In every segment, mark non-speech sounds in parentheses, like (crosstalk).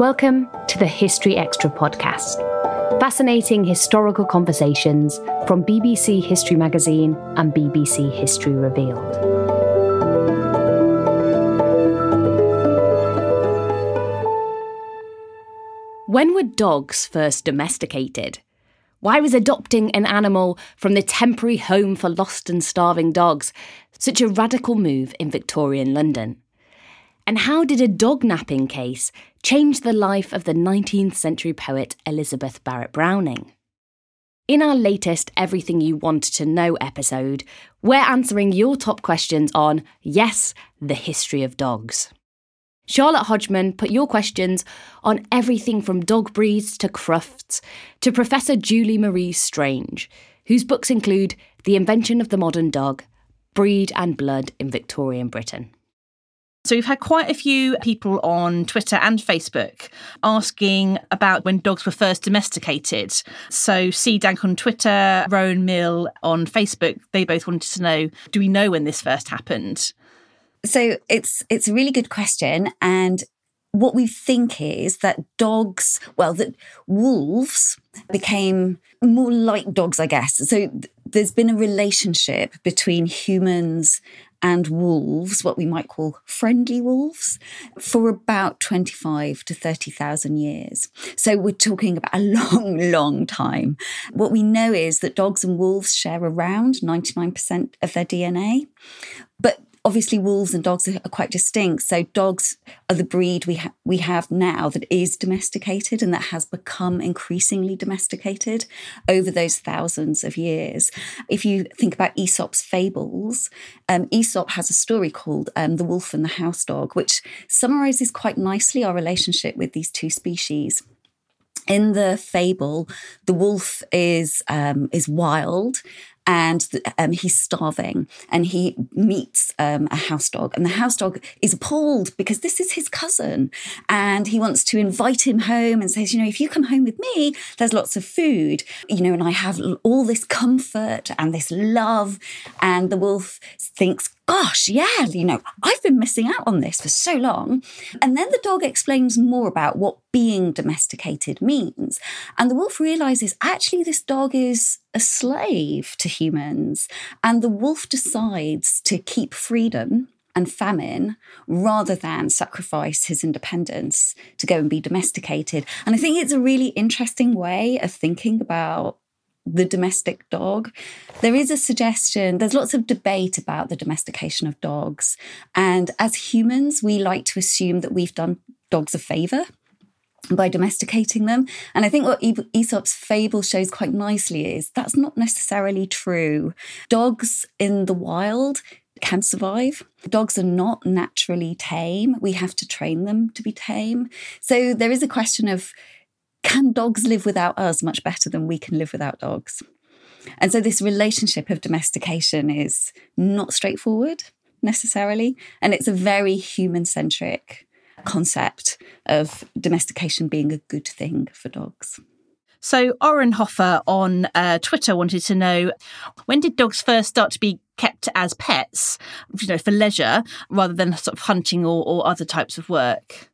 Welcome to the History Extra podcast. Fascinating historical conversations from BBC History Magazine and BBC History Revealed. When were dogs first domesticated? Why was adopting an animal from the temporary home for lost and starving dogs such a radical move in Victorian London? And how did a dog napping case change the life of the 19th century poet Elizabeth Barrett Browning? In our latest Everything You Wanted to Know episode, we're answering your top questions on, yes, the history of dogs. Charlotte Hodgman put your questions on everything from dog breeds to crufts to Professor Julie Marie Strange, whose books include The Invention of the Modern Dog, Breed and Blood in Victorian Britain. So we've had quite a few people on Twitter and Facebook asking about when dogs were first domesticated. So C Dank on Twitter, Rowan Mill on Facebook, they both wanted to know, do we know when this first happened? So it's it's a really good question and what we think is that dogs, well, that wolves became more like dogs, I guess. So th- there's been a relationship between humans and wolves, what we might call friendly wolves, for about 25 to 30,000 years. So we're talking about a (laughs) long, long time. What we know is that dogs and wolves share around 99% of their DNA. But obviously wolves and dogs are quite distinct. So dogs are the breed we ha- we have now that is domesticated and that has become increasingly domesticated over those thousands of years. If you think about Aesop's fables, um, Aesop has a story called um, "The Wolf and the House Dog," which summarizes quite nicely our relationship with these two species in the fable, the wolf is um, is wild and um, he's starving and he meets um, a house dog. And the house dog is appalled because this is his cousin and he wants to invite him home and says you know if you come home with me there's lots of food. You know and i have all this comfort and this love. And the wolf thinks gosh, yeah, you know, I've been missing out on this for so long. And then the dog explains more about what being domesticated means. And the wolf realizes actually this dog is a slave to humans. And the wolf decides to keep freedom and famine rather than sacrifice his independence to go and be domesticated. And I think it's a really interesting way of thinking about the domestic dog. There is a suggestion, there's lots of debate about the domestication of dogs. And as humans, we like to assume that we've done dogs a favor by domesticating them. And I think what Aesop's fable shows quite nicely is that's not necessarily true. Dogs in the wild can survive. Dogs are not naturally tame. We have to train them to be tame. So there is a question of can dogs live without us much better than we can live without dogs? And so this relationship of domestication is not straightforward necessarily. And it's a very human centric concept of domestication being a good thing for dogs. So, Oren Hoffer on uh, Twitter wanted to know when did dogs first start to be kept as pets, you know, for leisure rather than sort of hunting or, or other types of work?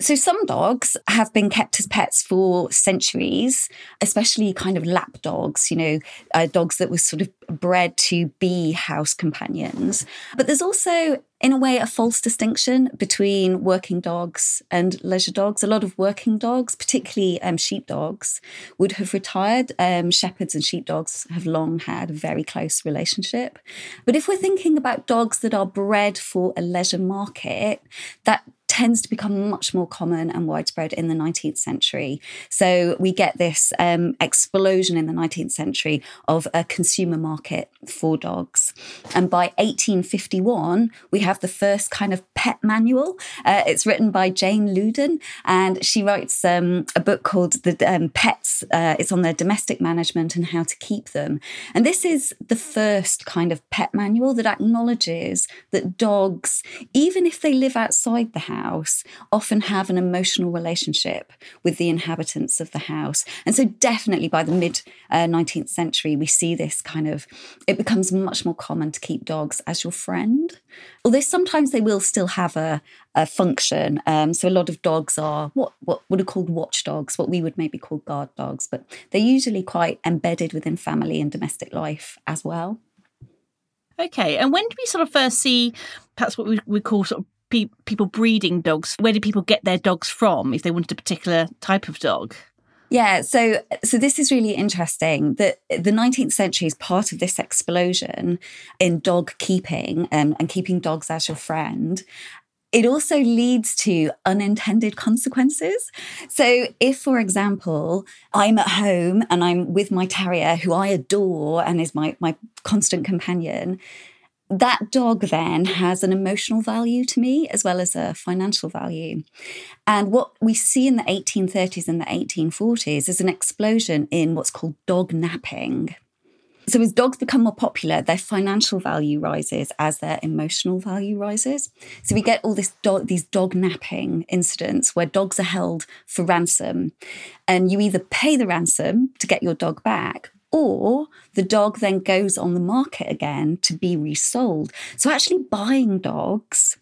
So, some dogs have been kept as pets for centuries, especially kind of lap dogs, you know, uh, dogs that were sort of bred to be house companions. But there's also, in a way, a false distinction between working dogs and leisure dogs. A lot of working dogs, particularly um, sheepdogs, would have retired. Um, shepherds and sheepdogs have long had a very close relationship. But if we're thinking about dogs that are bred for a leisure market, that tends to become much more common and widespread in the 19th century. So we get this um, explosion in the 19th century of a consumer market for dogs. And by 1851, we have the first kind of pet manual. Uh, it's written by Jane Loudon, and she writes um, a book called The um, Pets. Uh, it's on their domestic management and how to keep them. And this is the first kind of pet manual that acknowledges that dogs, even if they live outside the house, house often have an emotional relationship with the inhabitants of the house. And so, definitely by the mid uh, 19th century, we see this kind of, it becomes much more common to keep dogs as your friend. Although sometimes they will still have a, a function. Um, so, a lot of dogs are what, what would are called watchdogs, what we would maybe call guard dogs, but they're usually quite embedded within family and domestic life as well. Okay, and when do we sort of first see perhaps what we would call sort of pe- people breeding dogs? Where did people get their dogs from if they wanted a particular type of dog? Yeah, so so this is really interesting. That the 19th century is part of this explosion in dog keeping and, and keeping dogs as your friend. It also leads to unintended consequences. So, if, for example, I'm at home and I'm with my terrier who I adore and is my, my constant companion, that dog then has an emotional value to me as well as a financial value. And what we see in the 1830s and the 1840s is an explosion in what's called dog napping. So, as dogs become more popular, their financial value rises as their emotional value rises. So, we get all this these dog napping incidents where dogs are held for ransom, and you either pay the ransom to get your dog back, or the dog then goes on the market again to be resold. So, actually, buying dogs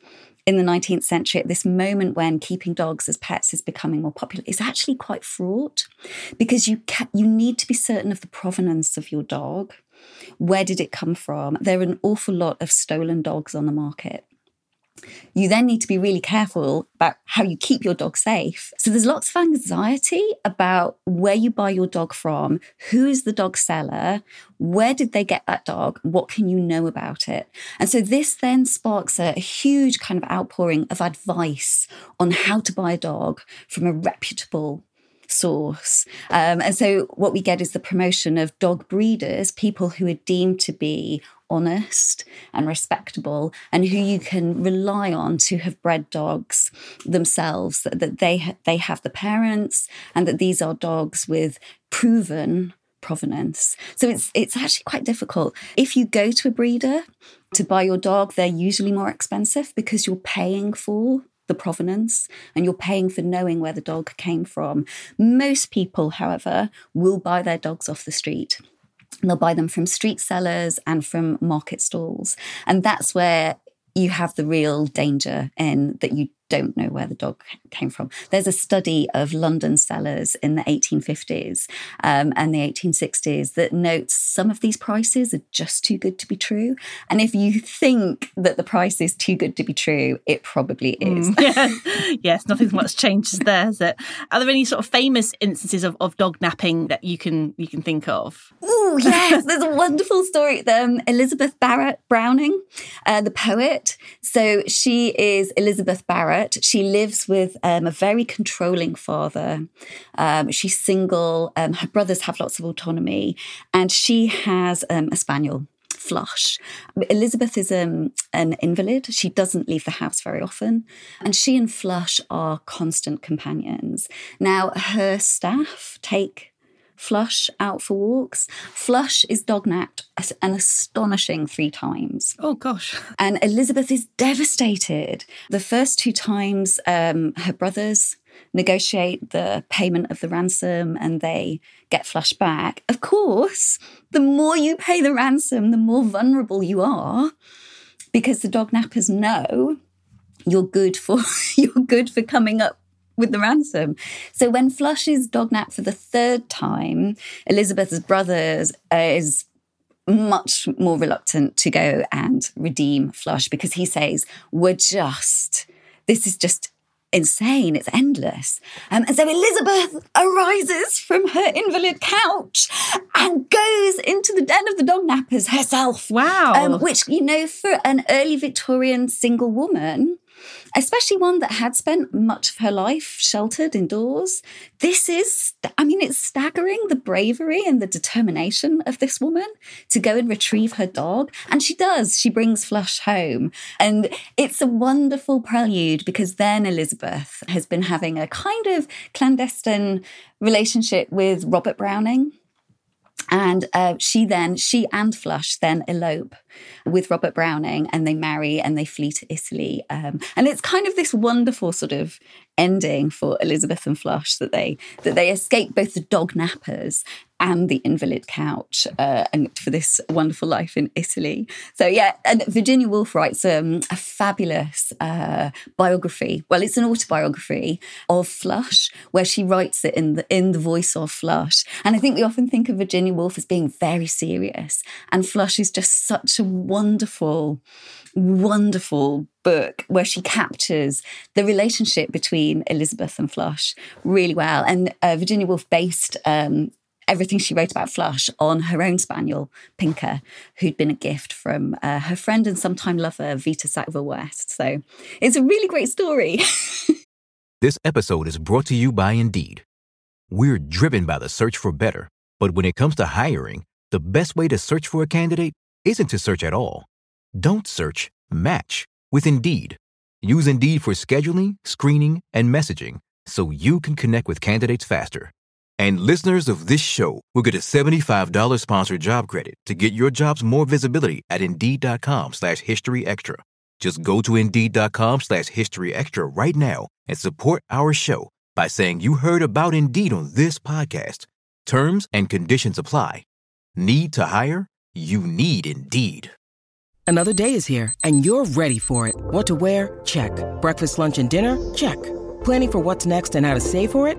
in the 19th century, at this moment when keeping dogs as pets is becoming more popular, is actually quite fraught because you ca- you need to be certain of the provenance of your dog. Where did it come from? There are an awful lot of stolen dogs on the market. You then need to be really careful about how you keep your dog safe. So there's lots of anxiety about where you buy your dog from, who is the dog seller, where did they get that dog, what can you know about it? And so this then sparks a, huge kind of outpouring of advice on how to buy a dog from a reputable source. Um, and so what we get is the promotion of dog breeders, people who are deemed to be honest and respectable and who you can rely on to have bred dogs themselves that, that they they have the parents and that these are dogs with proven provenance. So it's it's actually quite difficult. If you go to a breeder to buy your dog they're usually more expensive because you're paying for the provenance and you're paying for knowing where the dog came from. Most people however will buy their dogs off the street They'll buy them from street sellers and from market stalls. And that's where you have the real danger in that you don't know where the dog came from. There's a study of London sellers in the 1850s um, and the 1860s that notes some of these prices are just too good to be true. And if you think that the price is too good to be true, it probably is. Mm, yeah. (laughs) yes, nothing much changes there, is it? Are there any sort of famous instances of, of dog napping that you can you can think of? Oh (laughs) yes, there's a wonderful story. Um, Elizabeth Barrett Browning, uh, the poet. So she is Elizabeth Barrett. She lives with um, a very controlling father. Um, she's single. Um, her brothers have lots of autonomy, and she has um, a spaniel. Flush. Elizabeth is um, an invalid. She doesn't leave the house very often. And she and Flush are constant companions. Now, her staff take Flush out for walks. Flush is dog napped an astonishing three times. Oh, gosh. And Elizabeth is devastated. The first two times, um, her brothers negotiate the payment of the ransom and they get flush back. Of course, the more you pay the ransom, the more vulnerable you are because the dog nappers know you're good for (laughs) you're good for coming up with the ransom. So when Flush is dog napped for the third time, Elizabeth's brother uh, is much more reluctant to go and redeem Flush because he says, We're just, this is just insane. It's endless. Um, and so Elizabeth arises from her invalid couch and goes into the den of the dog nappers herself. Wow. Um, which, you know, for an early Victorian single woman, especially one that had spent much of her life sheltered indoors. This is, I mean, it's staggering the bravery and the determination of this woman to go and retrieve her dog. And she does. She brings Flush home. And it's a wonderful prelude because then Elizabeth has been having a kind of clandestine relationship with Robert Browning. And uh, she then, she and Flush then elope with Robert Browning and they marry and they flee to Italy. Um, and it's kind of this wonderful sort of ending for Elizabeth and Flush that they that they escape both the dog nappers and the invalid couch uh, and for this wonderful life in Italy. So yeah, and Virginia Woolf writes um, a fabulous uh, biography. Well, it's an autobiography of Flush, where she writes it in the in the voice of Flush. And I think we often think of Virginia Woolf as being very serious, and Flush is just such a wonderful, wonderful book where she captures the relationship between Elizabeth and Flush really well. And uh, Virginia Woolf based um, everything she wrote about Flush on her own spaniel, Pinker, who'd been a gift from uh, her friend and sometime lover, Vita Sackville West. So it's a really great story. (laughs) this episode is brought to you by Indeed. We're driven by the search for better, but when it comes to hiring, the best way to search for a candidate isn't to search at all. Don't search, match with Indeed. Use Indeed for scheduling, screening, and messaging so you can connect with candidates faster. And listeners of this show will get a $75 sponsored job credit to get your jobs more visibility at Indeed.com slash History Extra. Just go to Indeed.com slash History Extra right now and support our show by saying you heard about Indeed on this podcast. Terms and conditions apply. Need to hire? You need Indeed. Another day is here, and you're ready for it. What to wear? Check. Breakfast, lunch, and dinner? Check. Planning for what's next and how to save for it?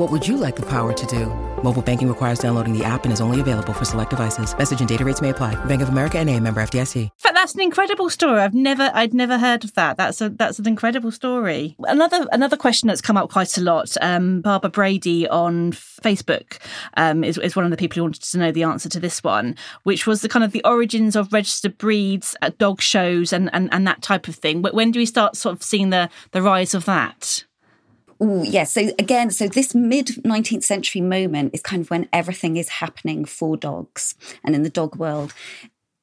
What would you like the power to do? Mobile banking requires downloading the app and is only available for select devices. Message and data rates may apply. Bank of America and a member FDIC. That's an incredible story. I've never I'd never heard of that. That's a that's an incredible story. Another another question that's come up quite a lot. Um, Barbara Brady on Facebook um, is, is one of the people who wanted to know the answer to this one, which was the kind of the origins of registered breeds at dog shows and, and, and that type of thing. When do we start sort of seeing the the rise of that? Oh, yes. So again, so this mid 19th century moment is kind of when everything is happening for dogs and in the dog world.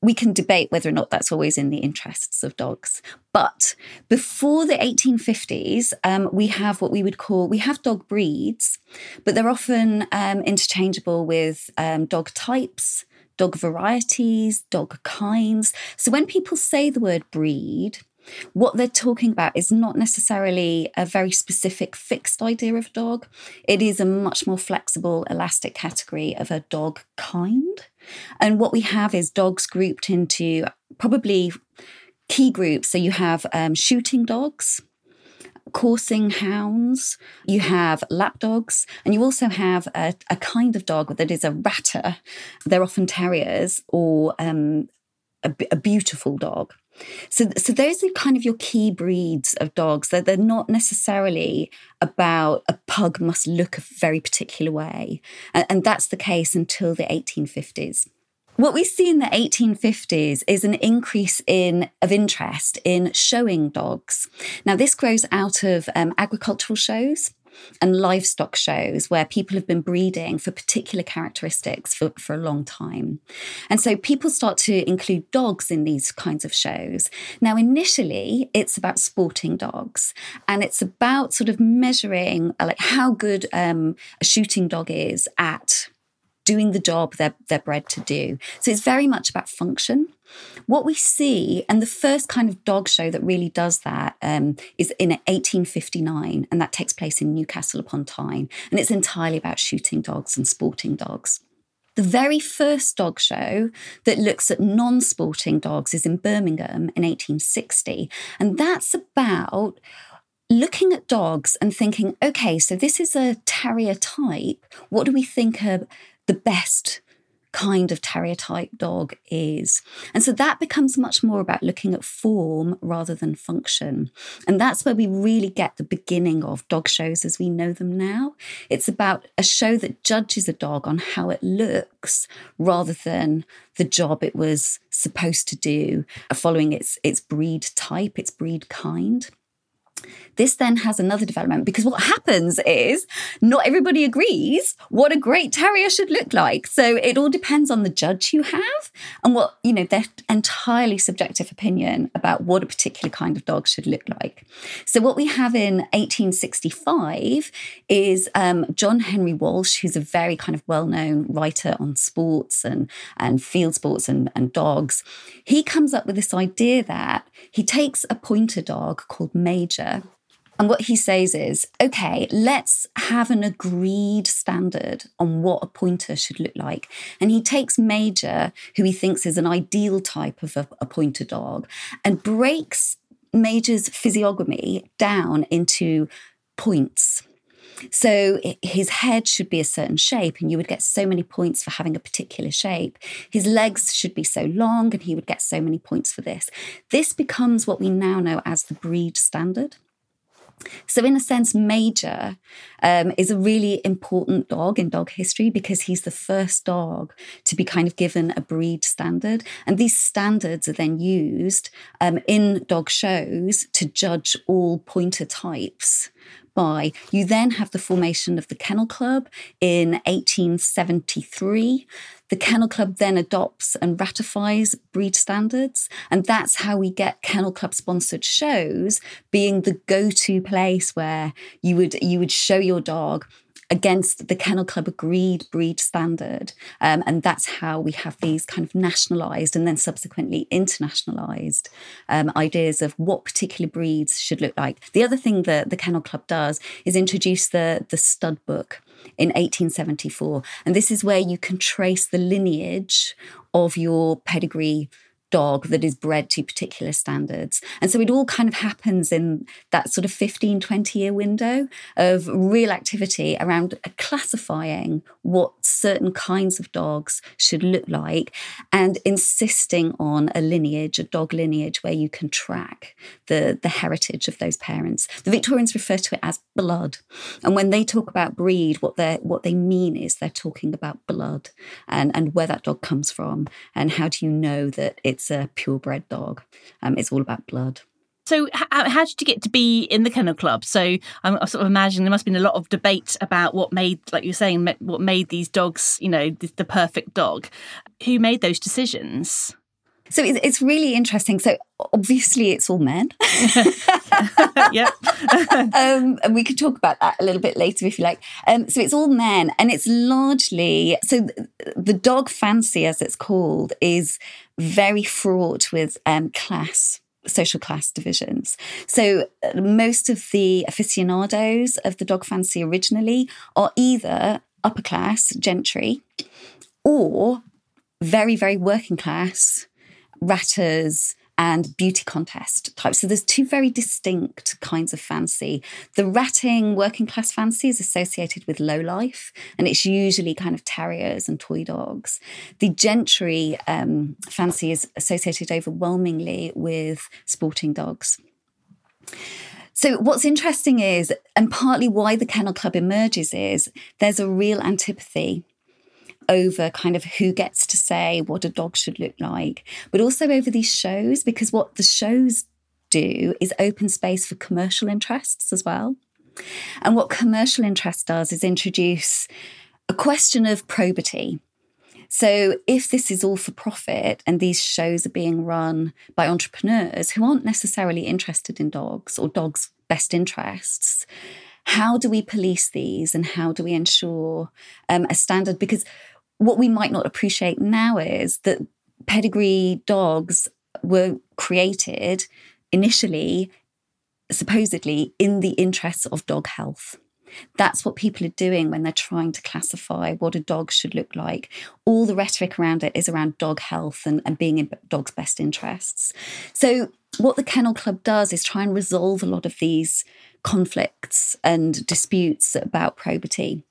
We can debate whether or not that's always in the interests of dogs. But before the 1850s, um, we have what we would call, we have dog breeds, but they're often um, interchangeable with um, dog types, dog varieties, dog kinds. So when people say the word breed, what they're talking about is not necessarily a very specific fixed idea of a dog. It is a much more flexible, elastic category of a dog kind. And what we have is dogs grouped into probably key groups. So you have um, shooting dogs, coursing hounds, you have lap dogs, and you also have a, a, kind of dog that is a ratter. They're often terriers or um, a, a, beautiful dog. So, so those are kind of your key breeds of dogs. They're, they're not necessarily about a pug must look a very particular way. And, and that's the case until the 1850s. What we see in the 1850s is an increase in of interest in showing dogs. Now, this grows out of um, agricultural shows and livestock shows where people have been breeding for particular characteristics for, for a long time. And so people start to include dogs in these kinds of shows. Now, initially, it's about sporting dogs and it's about sort of measuring uh, like how good um, a shooting dog is at doing the job they're, they're bred to do. So it's very much about function. What we see, and the first kind of dog show that really does that um, is in 1859, and that takes place in Newcastle upon Tyne. And it's entirely about shooting dogs and sporting dogs. The very first dog show that looks at non sporting dogs is in Birmingham in 1860. And that's about looking at dogs and thinking, okay, so this is a terrier type. What do we think are the best kind of terrier type dog is. And so that becomes much more about looking at form rather than function. And that's where we really get the beginning of dog shows as we know them now. It's about a show that judges a dog on how it looks rather than the job it was supposed to do, following its its breed type, its breed kind. This then has another development because what happens is not everybody agrees what a great terrier should look like. So it all depends on the judge you have and what, you know, their entirely subjective opinion about what a particular kind of dog should look like. So what we have in 1865 is um, John Henry Walsh, who's a very kind of well-known writer on sports and, and field sports and, and dogs. He comes up with this idea that he takes a pointer dog called Major and what he says is, okay, let's have an agreed standard on what a pointer should look like. And he takes Major, who he thinks is an ideal type of a, a pointer dog, and breaks Major's physiognomy down into points. So his head should be a certain shape, and you would get so many points for having a particular shape. His legs should be so long, and he would get so many points for this. This becomes what we now know as the breed standard. So, in a sense, Major um, is a really important dog in dog history because he's the first dog to be kind of given a breed standard. And these standards are then used um, in dog shows to judge all pointer types by. You then have the formation of the Kennel Club in 1873. The Kennel Club then adopts and ratifies breed standards. And that's how we get Kennel Club sponsored shows being the go to place where you would, you would show your dog against the Kennel Club agreed breed standard. Um, and that's how we have these kind of nationalised and then subsequently internationalised um, ideas of what particular breeds should look like. The other thing that the Kennel Club does is introduce the, the stud book in 1874. And this is where you can trace the lineage of your pedigree dog that is bred to particular standards. And so it all kind of happens in that sort of 15, 20 year window of real activity around classifying what certain kinds of dogs should look like and insisting on a lineage, a dog lineage, where you can track the, the heritage of those parents. The Victorians refer to it as blood. And when they talk about breed, what they what they mean is they're talking about blood and, and where that dog comes from and how do you know that it it's a purebred dog. Um, it's all about blood. So, how, how, did you get to be in the kennel club? So, I'm sort of imagining there must have been a lot of debate about what made, like you're saying, what made these dogs, you know, the, the perfect dog. Who made those decisions? So it's, it's really interesting. So obviously, it's all men. (laughs) yep. (laughs) um, and we could talk about that a little bit later if you like. Um, so it's all men, and it's largely so the dog fancy, as it's called, is very fraught with um, class social class divisions. So uh, most of the aficionados of the dog fancy originally are either upper class gentry or very, very working class ratters and beauty contest types. So there's two very distinct kinds of fancy. The ratting working class fancy is associated with low life, and it's usually kind of terriers and toy dogs. The gentry um, fancy is associated overwhelmingly with sporting dogs. So, what's interesting is, and partly why the Kennel Club emerges, is there's a real antipathy over kind of who gets to say what a dog should look like, but also over these shows, because what the shows do is open space for commercial interests as well. And what commercial interest does is introduce a question of probity. So, if this is all for profit and these shows are being run by entrepreneurs who aren't necessarily interested in dogs or dogs' best interests, how do we police these and how do we ensure um, a standard? Because what we might not appreciate now is that pedigree dogs were created initially, supposedly, in the interests of dog health. That's what people are doing when they're trying to classify what a dog should look like. All the rhetoric around it is around dog health and, and being in dog's best interests. So, what the Kennel Club does is try and resolve a lot of these conflicts and disputes about probity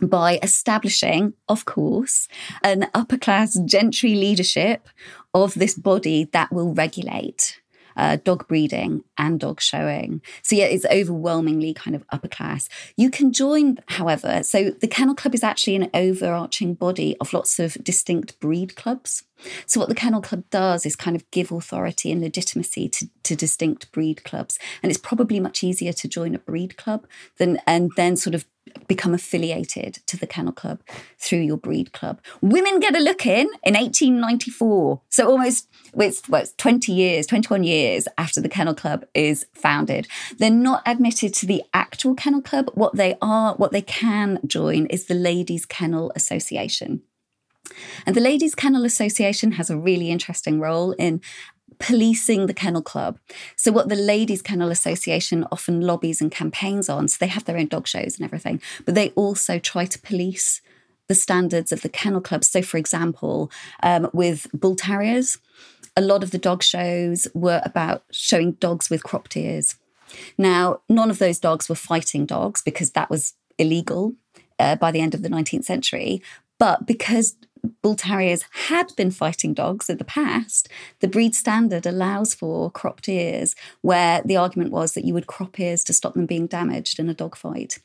by establishing, of course, an upper class gentry leadership of this body that will regulate uh, dog breeding and dog showing. So, yeah, it's overwhelmingly kind of upper class. You can join, however, so the Kennel Club is actually an overarching body of lots of distinct breed clubs. So, what the Kennel Club does is kind of give authority and legitimacy to, to distinct breed clubs. And it's probably much easier to join a breed club than and then sort of become affiliated to the Kennel Club through your breed club. Women get a look in in 1894. So almost it's, well, it's 20 years, 21 years after the Kennel Club is founded. They're not admitted to the actual Kennel Club. What they are, what they can join is the Ladies Kennel Association. And the Ladies Kennel Association has a really interesting role in policing the kennel club. So, what the Ladies Kennel Association often lobbies and campaigns on, so they have their own dog shows and everything, but they also try to police the standards of the kennel club. So, for example, um, with bull terriers, a lot of the dog shows were about showing dogs with cropped ears. Now, none of those dogs were fighting dogs because that was illegal uh, by the end of the 19th century. But because bull terriers had been fighting dogs in the past, the breed standard allows for cropped ears, where the argument was that you would crop ears to stop them being damaged in a dog fight.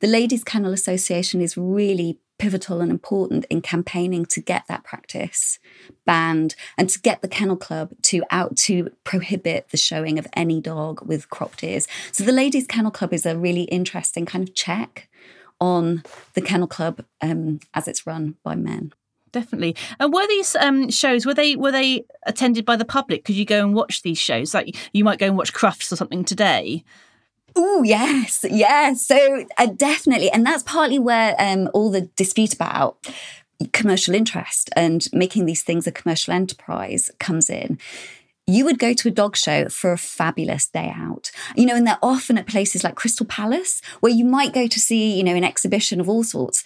The Ladies Kennel Association is really pivotal and important in campaigning to get that practice banned and to get the kennel club to out to prohibit the showing of any dog with cropped ears. So the ladies kennel club is a really interesting kind of check on the kennel club um, as it's run by men definitely. And were these um, shows were they were they attended by the public? Could you go and watch these shows? Like you might go and watch Crufts or something today. Oh yes, yes. So uh, definitely, and that's partly where um, all the dispute about commercial interest and making these things a commercial enterprise comes in you would go to a dog show for a fabulous day out. You know, and they're often at places like Crystal Palace, where you might go to see, you know, an exhibition of all sorts.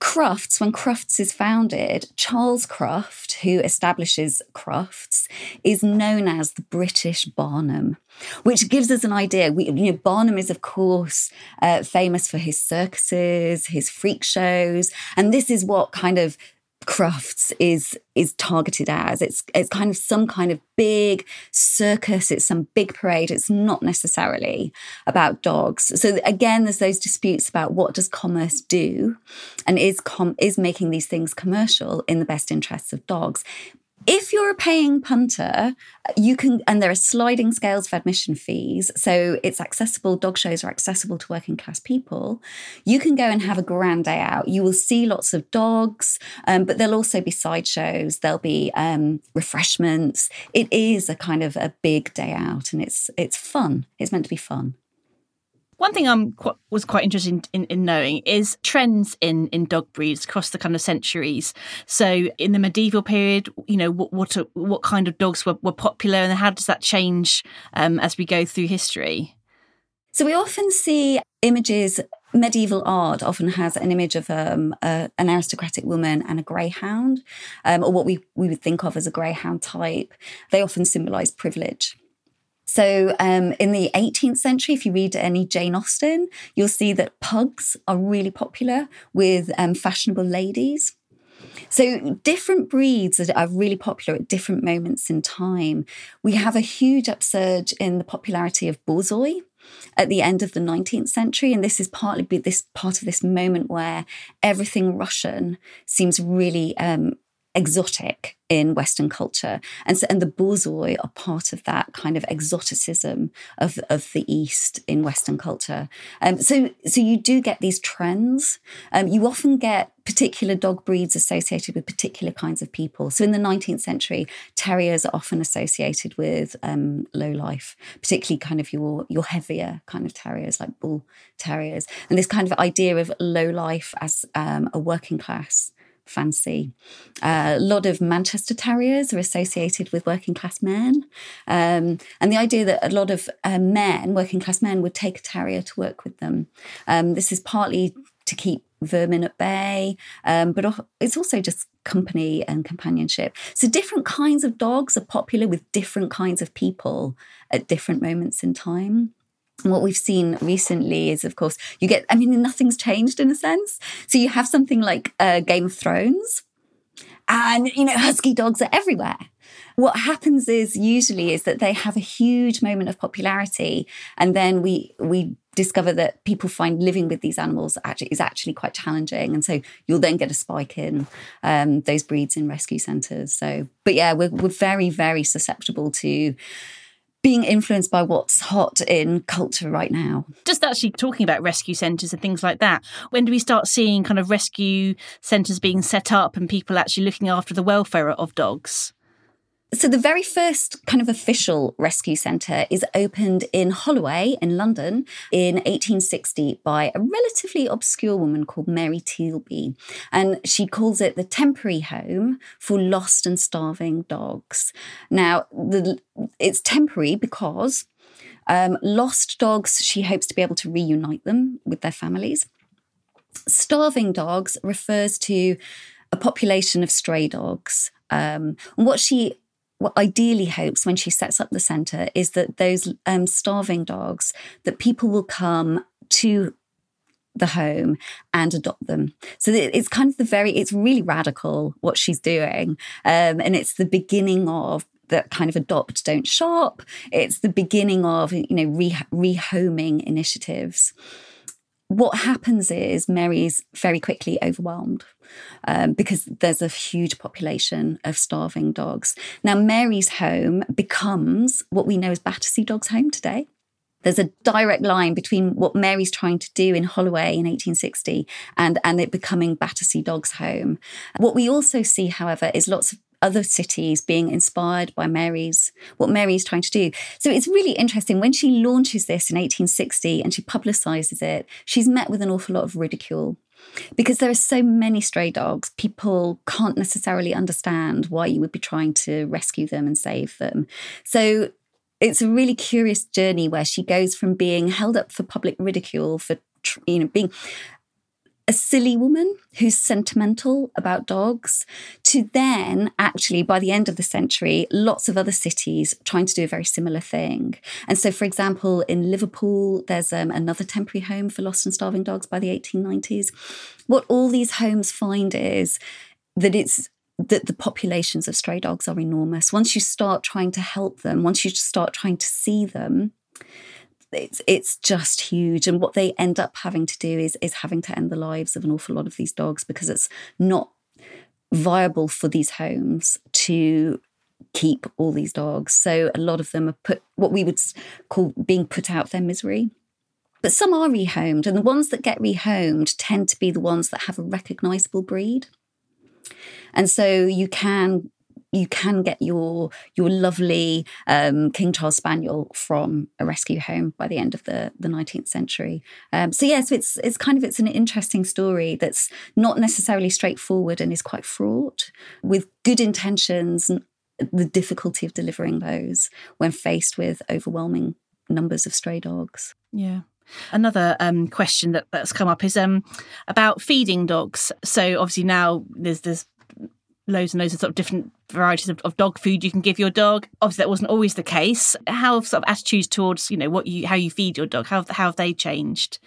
Crufts, when Crufts is founded, Charles Cruft, who establishes Crufts, is known as the British Barnum, which gives us an idea. We, you know, Barnum is, of course, uh, famous for his circuses, his freak shows, and this is what kind of crufts is is targeted as. It's it's kind of some kind of big circus. It's some big parade. It's not necessarily about dogs. So again there's those disputes about what does commerce do? And is com is making these things commercial in the best interests of dogs if you're a paying punter, you can, and there are sliding scales of admission fees. So it's accessible, dog shows are accessible to working class people. You can go and have a grand day out. You will see lots of dogs, um, but there'll also be sideshows, there'll be um, refreshments. It is a kind of a big day out and it's, it's fun. It's meant to be fun. One thing I'm qu- was quite interested in, in, knowing is trends in, in dog breeds across the kind of centuries. So in the medieval period, you know, what what, what kind of dogs were, were popular, and how does that change um, as we go through history? So we often see images. Medieval art often has an image of um, a, an aristocratic woman and a greyhound, um, or what we, we would think of as a greyhound type. They often symbolise privilege. So, um, in the 18th century, if you read any Jane Austen, you'll see that pugs are really popular with um, fashionable ladies. So, different breeds are really popular at different moments in time. We have a huge upsurge in the popularity of Borzoi at the end of the 19th century. And this is partly this part of this moment where everything Russian seems really um, exotic in Western culture. And so, and the borzoi are part of that kind of exoticism of, of the East in Western culture. Um, so, so you do get these trends. Um, you often get particular dog breeds associated with particular kinds of people. So in the 19th century, terriers are often associated with um, low life, particularly kind of your, your heavier kind of terriers like bull terriers. And this kind of idea of low life as um, a working class fancy. Uh, a lot of Manchester Terriers are associated with working class men. Um, and the idea that a lot of uh, men, working class men, would take a terrier to work with them. Um, this is partly to keep vermin at bay, um, but it's also just company and companionship. So different kinds of dogs are popular with different kinds of people at different moments in time what we've seen recently is, of course, you get, I mean, nothing's changed in a sense. So you have something like uh, Game of Thrones, and, you know, husky dogs are everywhere. What happens is usually is that they have a huge moment of popularity, and then we we discover that people find living with these animals actually is actually quite challenging, and so you'll then get a spike in um, those breeds in rescue centres. So, but yeah, we're we're very very susceptible to being influenced by what's hot in culture right now. Just actually talking about rescue centres and things like that, when do we start seeing kind of rescue centres being set up and people actually looking after the welfare of dogs? So, the very first kind of official rescue centre is opened in Holloway in London in 1860 by a relatively obscure woman called Mary Tealby. And she calls it the temporary home for lost and starving dogs. Now, the, it's temporary because um, lost dogs, she hopes to be able to reunite them with their families. Starving dogs refers to a population of stray dogs. Um, and what she what ideally hopes when she sets up the centre is that those um, starving dogs, that people will come to the home and adopt them. So it's kind of the very, it's really radical what she's doing. Um, and it's the beginning of that kind of adopt, don't shop. It's the beginning of, you know, re- rehoming initiatives what happens is Mary's very quickly overwhelmed um, because there's a huge population of starving dogs. Now, Mary's home becomes what we know as Battersea Dogs Home today. There's a direct line between what Mary's trying to do in Holloway in 1860 and, and it becoming Battersea Dogs Home. What we also see, however, is lots of other cities being inspired by Mary's, what Mary is trying to do. So it's really interesting. When she launches this in 1860 and she publicizes it, she's met with an awful lot of ridicule because there are so many stray dogs, people can't necessarily understand why you would be trying to rescue them and save them. So it's a really curious journey where she goes from being held up for public ridicule for you know being a silly woman who's sentimental about dogs to then actually by the end of the century lots of other cities trying to do a very similar thing. And so for example in liverpool there's um, another temporary home for lost and starving dogs by the 1890s what all these homes find is that it's that the populations of stray dogs are enormous. Once you start trying to help them once you start trying to see them it's it's just huge. And what they end up having to do is is having to end the lives of an awful lot of these dogs because it's not viable for these homes to keep all these dogs. So a lot of them are put what we would call being put out their misery. But some are rehomed, and the ones that get rehomed tend to be the ones that have a recognizable breed. And so you can you can get your your lovely um, King Charles Spaniel from a rescue home by the end of the the 19th century. Um, so yeah, so it's it's kind of it's an interesting story that's not necessarily straightforward and is quite fraught with good intentions and the difficulty of delivering those when faced with overwhelming numbers of stray dogs. Yeah. Another um, question that, that's come up is um, about feeding dogs. So obviously now there's there's loads and loads of sort of different varieties of, of, dog food you can give your dog. Obviously, that wasn't always the case. How have sort of attitudes towards you know what you how you feed your dog how how have they changed?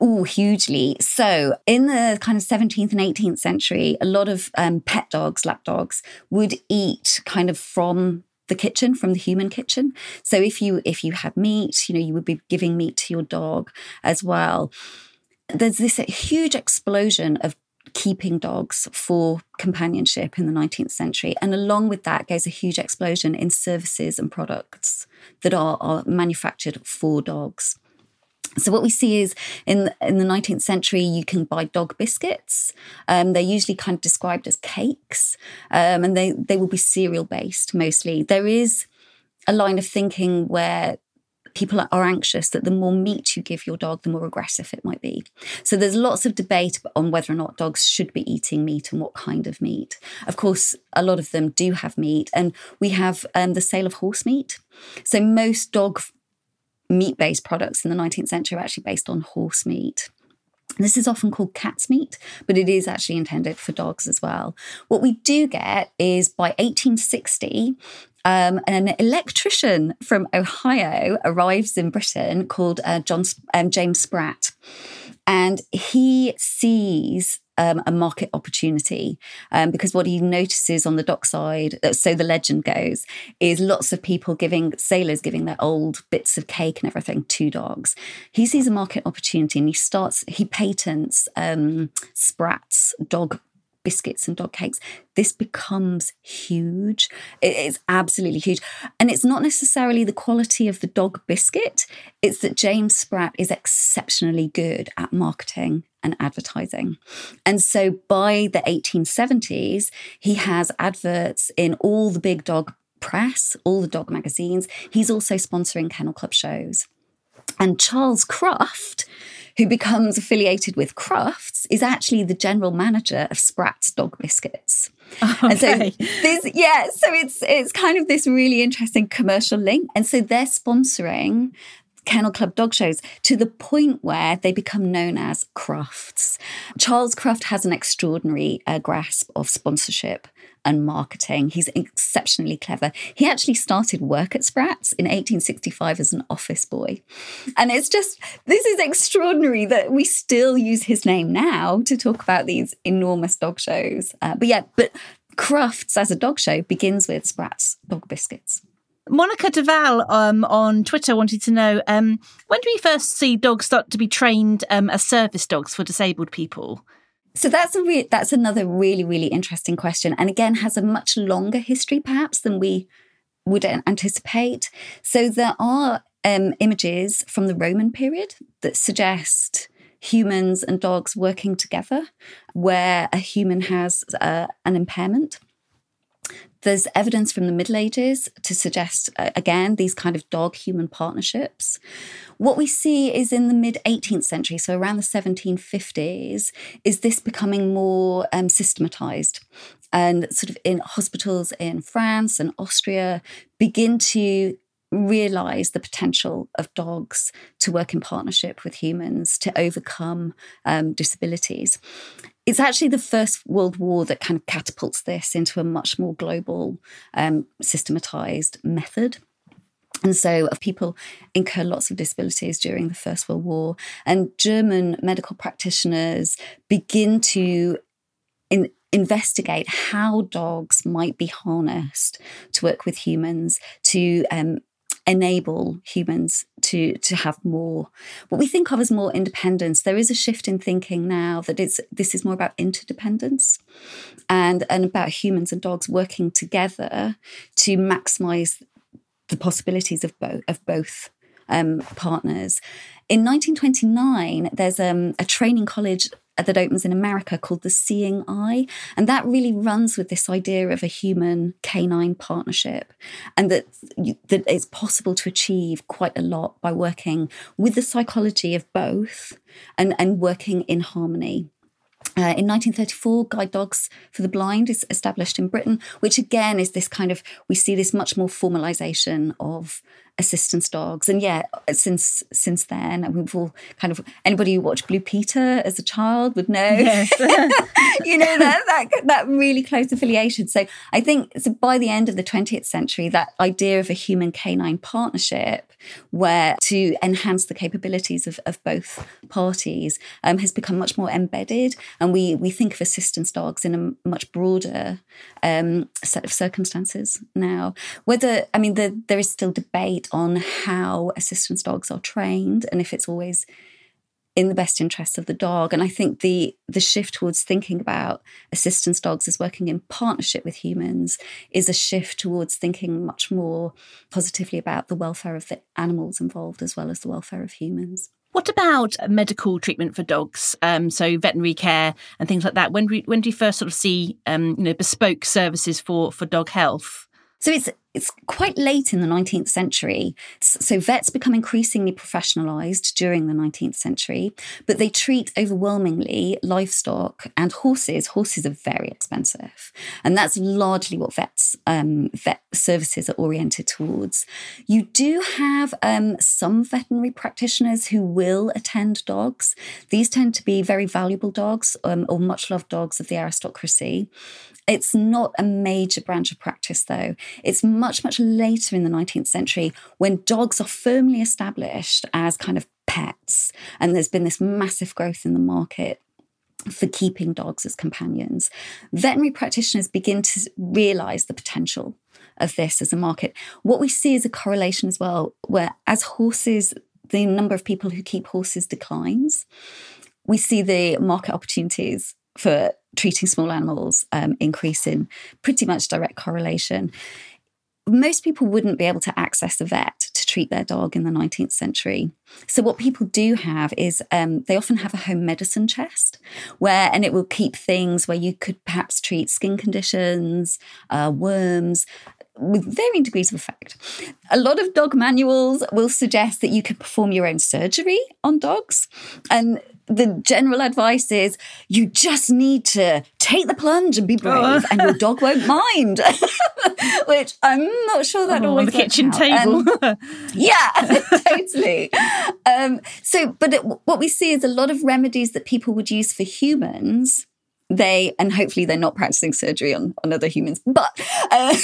Oh, hugely. So, in the kind of 17th and 18th century, a lot of um, pet dogs, lap dogs, would eat kind of from the kitchen from the human kitchen so if you if you had meat you know you would be giving meat to your dog as well there's this huge explosion of keeping dogs for companionship in the 19th century. And along with that goes a huge explosion in services and products that are, are manufactured for dogs. So what we see is in in the 19th century, you can buy dog biscuits. Um, they're usually kind of described as cakes, um, and they they will be cereal based mostly. There is a line of thinking where people are anxious that the more meat you give your dog, the more aggressive it might be. So there's lots of debate on whether or not dogs should be eating meat and what kind of meat. Of course, a lot of them do have meat, and we have um, the sale of horse meat. So most dog meat based products in the 19th century are actually based on horse meat. This is often called cat's meat, but it is actually intended for dogs as well. What we do get is by 1860, um, an electrician from Ohio arrives in Britain called uh, John um, James Spratt, and he sees um, a market opportunity um, because what he notices on the dockside, so the legend goes, is lots of people giving sailors giving their old bits of cake and everything to dogs. He sees a market opportunity and he starts he patents um, Spratt's dog biscuits and dog cakes, this becomes huge. It is absolutely huge. And it's not necessarily the quality of the dog biscuit, it's that James Spratt is exceptionally good at marketing and advertising. And so by the 1870s, he has adverts in all the big dog press, all the dog magazines. He's also sponsoring Kennel Club shows. And Charles Cruft, who becomes affiliated with Crufts, is actually the general manager of Spratt's Dog Biscuits. Okay. And so this, yeah, so it's it's kind of this really interesting commercial link. And so they're sponsoring Kennel Club dog shows to the point where they become known as Crufts. Charles Cruft has an extraordinary uh, grasp of sponsorship and marketing. He's exceptionally clever. He actually started work at Spratt's in 1865 as an office boy. And it's just, this is extraordinary that we still use his name now to talk about these enormous dog shows. Uh, but yeah, but Crufts as a dog show begins with Spratt's dog biscuits. Monica Duval um, on Twitter wanted to know um, when do we first see dogs start to be trained um, as service dogs for disabled people? So that's a re- that's another really really interesting question, and again has a much longer history perhaps than we would anticipate. So there are um, images from the Roman period that suggest humans and dogs working together, where a human has uh, an impairment. There's evidence from the Middle Ages to suggest, uh, again, these kind of dog human partnerships. What we see is in the mid 18th century, so around the 1750s, is this becoming more um, systematized. And sort of in hospitals in France and Austria begin to realize the potential of dogs to work in partnership with humans to overcome um, disabilities it's actually the First World War that kind of catapults this into a much more global, um, systematized method. And so, of people incur lots of disabilities during the First World War, and German medical practitioners begin to in, investigate how dogs might be harnessed to work with humans to um, enable humans to to have more what we think of as more independence. There is a shift in thinking now that it's this is more about interdependence and and about humans and dogs working together to maximize the possibilities of both of both um, partners. In 1929 there's um, a training college that opens in America called The Seeing Eye. And that really runs with this idea of a human canine partnership and that, you, that it's possible to achieve quite a lot by working with the psychology of both and, and working in harmony. Uh, in 1934, Guide Dogs for the Blind is established in Britain, which again is this kind of, we see this much more formalization of assistance dogs. And yeah, since since then, we've all kind of anybody who watched Blue Peter as a child would know, yes. (laughs) you know that, that that really close affiliation. So I think so by the end of the 20th century, that idea of a human canine partnership, where to enhance the capabilities of, of both parties, um, has become much more embedded, and we we think of assistance dogs in a much broader um, set of circumstances now. Whether I mean, the, there is still debate on how assistance dogs are trained and if it's always in the best interests of the dog. And I think the the shift towards thinking about assistance dogs as working in partnership with humans is a shift towards thinking much more positively about the welfare of the animals involved as well as the welfare of humans. What about medical treatment for dogs? Um, so veterinary care and things like that. When do we, when do you first sort of see um, you know bespoke services for for dog health? So it's it's quite late in the 19th century. So vets become increasingly professionalized during the 19th century, but they treat overwhelmingly livestock and horses. Horses are very expensive. And that's largely what vets, um, vet services are oriented towards. You do have um, some veterinary practitioners who will attend dogs. These tend to be very valuable dogs um, or much loved dogs of the aristocracy. It's not a major branch of practice, though. It's much, much later in the 19th century when dogs are firmly established as kind of pets. And there's been this massive growth in the market for keeping dogs as companions. Veterinary practitioners begin to realize the potential of this as a market. What we see is a correlation as well, where as horses, the number of people who keep horses declines, we see the market opportunities for treating small animals um, increase in pretty much direct correlation. Most people wouldn't be able to access a vet to treat their dog in the 19th century. So, what people do have is um, they often have a home medicine chest where, and it will keep things where you could perhaps treat skin conditions, uh, worms, with varying degrees of effect. A lot of dog manuals will suggest that you can perform your own surgery on dogs. And the general advice is you just need to take the plunge and be brave, oh. and your dog won't mind. (laughs) Which I'm not sure that oh, always on the kitchen out. table. Um, (laughs) yeah, (laughs) totally. Um, so, but it, what we see is a lot of remedies that people would use for humans they and hopefully they're not practicing surgery on, on other humans but uh,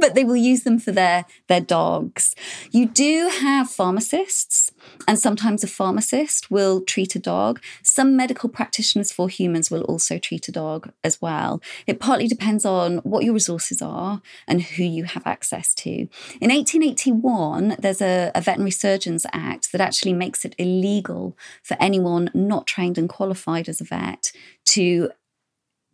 but they will use them for their their dogs you do have pharmacists and sometimes a pharmacist will treat a dog. Some medical practitioners for humans will also treat a dog as well. It partly depends on what your resources are and who you have access to. In 1881 there's a, a veterinary surgeons act that actually makes it illegal for anyone not trained and qualified as a vet to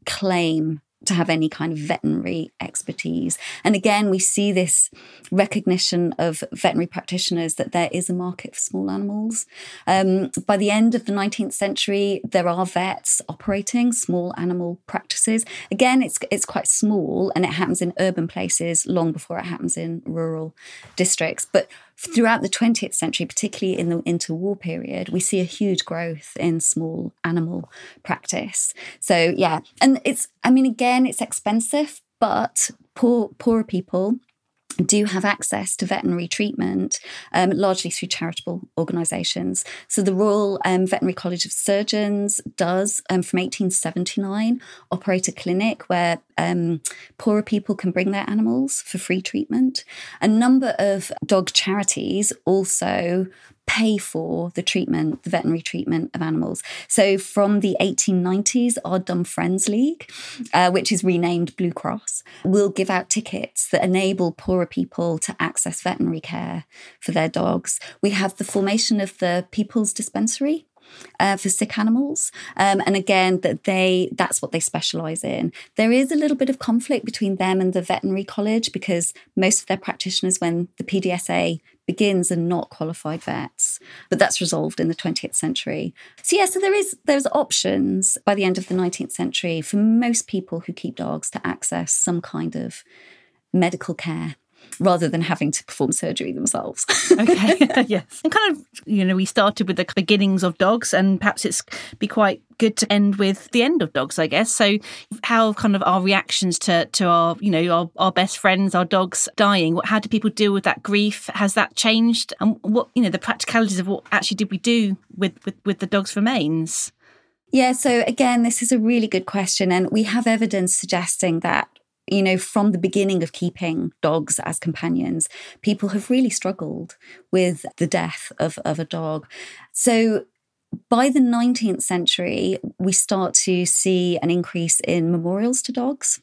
claim to have any kind of veterinary expertise. And again, we see this recognition of veterinary practitioners that there is a market for small animals. Um, by the end of the 19th century, there are vets operating small animal practices. Again, it's it's quite small and it happens in urban places long before it happens in rural districts. But throughout the 20th century, particularly in the interwar period, we see a huge growth in small animal practice. So, yeah, and it's, I mean, again, it's expensive, but poor, poorer people do have access to veterinary treatment um, largely through charitable organisations. So, the Royal um, Veterinary College of Surgeons does, um, from 1879, operate a clinic where um, poorer people can bring their animals for free treatment. A number of dog charities also pay for the treatment, the veterinary treatment of animals. So from the 1890s, our Dumb Friends League, uh, which is renamed Blue Cross, will give out tickets that enable poorer people to access veterinary care for their dogs. We have the formation of the People's Dispensary, uh, for sick animals. Um, and again, that they that's what they specialize in. There is a little bit of conflict between them and the veterinary college because most of their practitioners, when the PDSA begins and not qualified vets, but that's resolved in the 20th century. So yeah, so there is there's options by the end of the 19th century for most people who keep dogs to access some kind of medical care rather than having to perform surgery themselves. (laughs) okay, (laughs) yes. And kind of, you know, we started with the beginnings of dogs, and perhaps it's be quite good to end with the end of dogs, I guess. So, how kind of our reactions to to our, you know, our, our best friends, our dogs dying? How do people deal with that grief? Has that changed? And what, you know, the practicalities of what actually did we do with with, with the dog's remains? Yeah, so again, this is a really good question. And we have evidence suggesting that you know, from the beginning of keeping dogs as companions, people have really struggled with the death of, of a dog. So by the 19th century, we start to see an increase in memorials to dogs.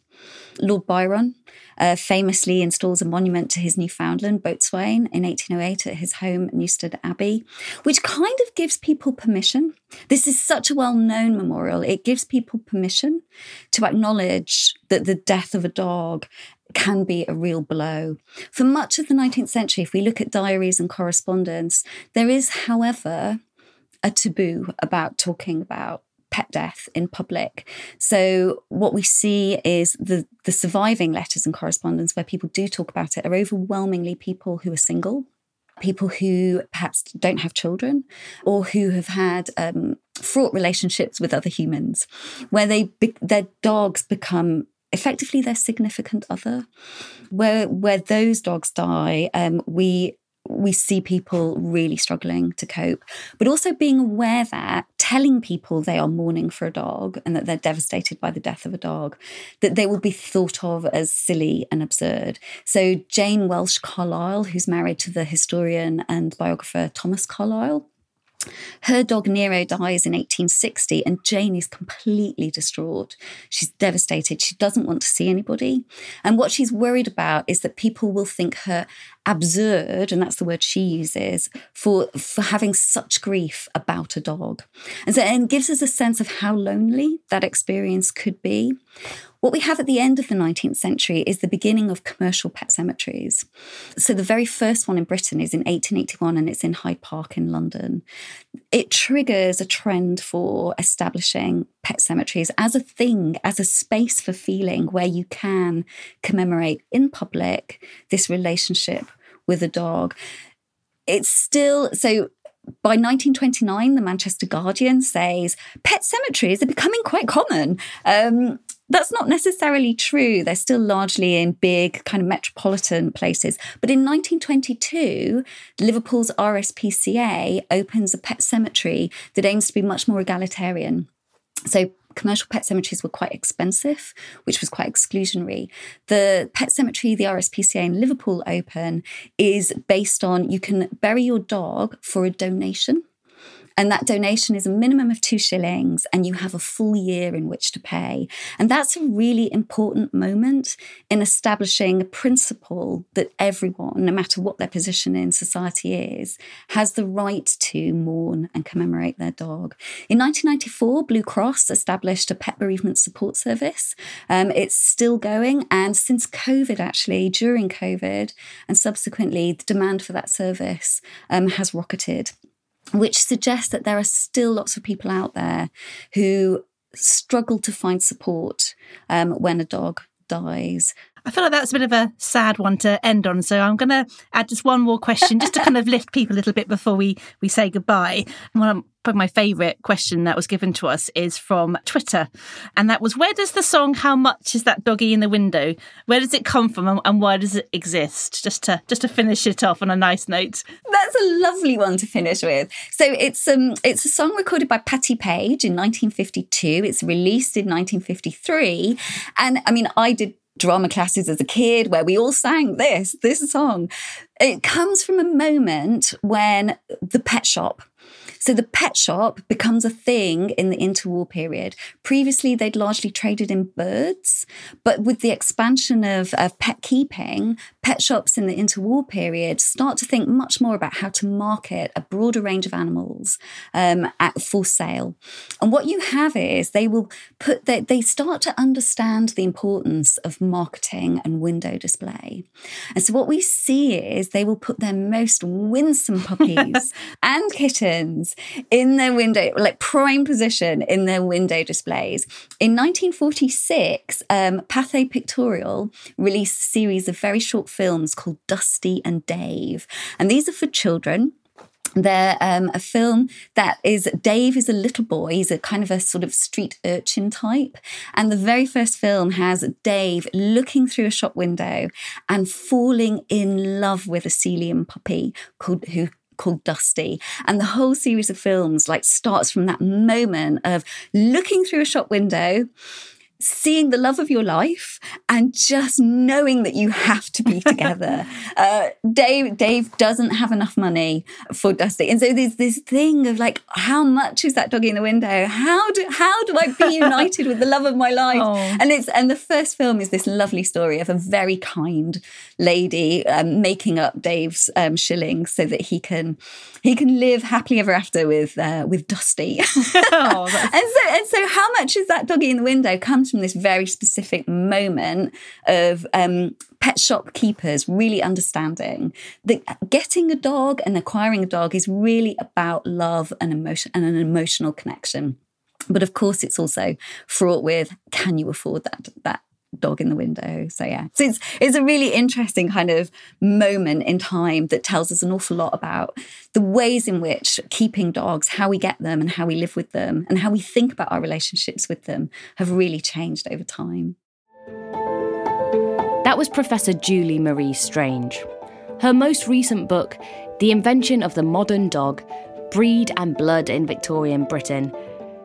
Lord Byron uh, famously installs a monument to his Newfoundland boatswain in 1808 at his home, Newstead Abbey, which kind of gives people permission. This is such a well known memorial. It gives people permission to acknowledge that the death of a dog can be a real blow. For much of the 19th century, if we look at diaries and correspondence, there is, however, a taboo about talking about pet death in public. So what we see is the the surviving letters and correspondence where people do talk about it are overwhelmingly people who are single, people who perhaps don't have children, or who have had um, fraught relationships with other humans, where they their dogs become effectively their significant other. Where where those dogs die, um, we we see people really struggling to cope, but also being aware that telling people they are mourning for a dog and that they're devastated by the death of a dog, that they will be thought of as silly and absurd. So, Jane Welsh Carlyle, who's married to the historian and biographer Thomas Carlyle, her dog Nero dies in 1860, and Jane is completely distraught. She's devastated. She doesn't want to see anybody. And what she's worried about is that people will think her absurd, and that's the word she uses, for, for having such grief about a dog. And so and it gives us a sense of how lonely that experience could be. What we have at the end of the 19th century is the beginning of commercial pet cemeteries. So the very first one in Britain is in 1881 and it's in Hyde Park in London. It triggers a trend for establishing pet cemeteries as a thing, as a space for feeling where you can commemorate in public this relationship with a dog. It's still so by 1929, the Manchester Guardian says pet cemeteries are becoming quite common. Um, that's not necessarily true. They're still largely in big kind of metropolitan places. But in 1922, Liverpool's RSPCA opens a pet cemetery that aims to be much more egalitarian. So commercial pet cemeteries were quite expensive, which was quite exclusionary. The pet cemetery the RSPCA in Liverpool open is based on you can bury your dog for a donation. And that donation is a minimum of two shillings, and you have a full year in which to pay. And that's a really important moment in establishing a principle that everyone, no matter what their position in society is, has the right to mourn and commemorate their dog. In 1994, Blue Cross established a pet bereavement support service. Um, it's still going. And since COVID, actually, during COVID and subsequently, the demand for that service um, has rocketed which suggests that there are still lots of people out there who struggle to find support um, when a dog dies. I feel like that's a bit of a sad one to end on. So I'm going to add just one more question just to kind of lift people a little bit before we, we say goodbye. One of my favourite question that was given to us is from Twitter. And that was, where does the song How Much Is That Doggy in the Window, where does it come from and why does it exist? Just to just to finish it off on a nice note. That's a lovely one to finish with. So it's um it's a song recorded by Patti Page in 1952. It's released in 1953. And I mean, I did drama classes as a kid where we all sang this, this song. It comes from a moment when the pet shop so the pet shop becomes a thing in the interwar period. Previously, they'd largely traded in birds, but with the expansion of, of pet keeping, pet shops in the interwar period start to think much more about how to market a broader range of animals um, at for sale. And what you have is they will put they, they start to understand the importance of marketing and window display. And so what we see is they will put their most winsome puppies (laughs) and kittens in their window, like prime position in their window displays. In 1946, um, Pathé Pictorial released a series of very short films called Dusty and Dave. And these are for children they're um, a film that is Dave is a little boy. He's a kind of a sort of street urchin type. And the very first film has Dave looking through a shop window and falling in love with a Sealyham puppy called who called Dusty. And the whole series of films like starts from that moment of looking through a shop window seeing the love of your life and just knowing that you have to be (laughs) together. uh, Dave Dave doesn't have enough money for Dusty, and so there's this thing of like, how much is that doggy in the window? How do how do I be united with the love of my life? (laughs) Oh. And it's and the first film is this lovely story of a very kind lady um, making up Dave's um, shillings so that he can he can live happily ever after with uh, with Dusty. (laughs) oh, and so and so, how much is that doggy in the window comes from this very specific moment of um, pet shop keepers really understanding that getting a dog and acquiring a dog is really about love and emotion and an emotional connection. But of course, it's also fraught with can you afford that that dog in the window. So yeah, so it's it's a really interesting kind of moment in time that tells us an awful lot about the ways in which keeping dogs, how we get them, and how we live with them, and how we think about our relationships with them have really changed over time. That was Professor Julie Marie Strange. Her most recent book, The Invention of the Modern Dog Breed and Blood in Victorian Britain,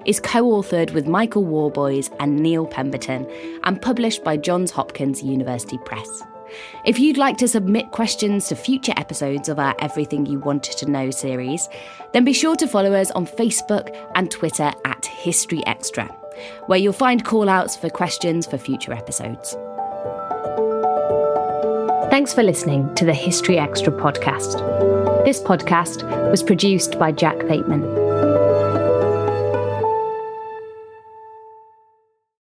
is co authored with Michael Worboys and Neil Pemberton and published by Johns Hopkins University Press. If you'd like to submit questions to future episodes of our Everything You Wanted to Know series, then be sure to follow us on Facebook and Twitter at History Extra, where you'll find callouts for questions for future episodes. Thanks for listening to the History Extra podcast. This podcast was produced by Jack Bateman.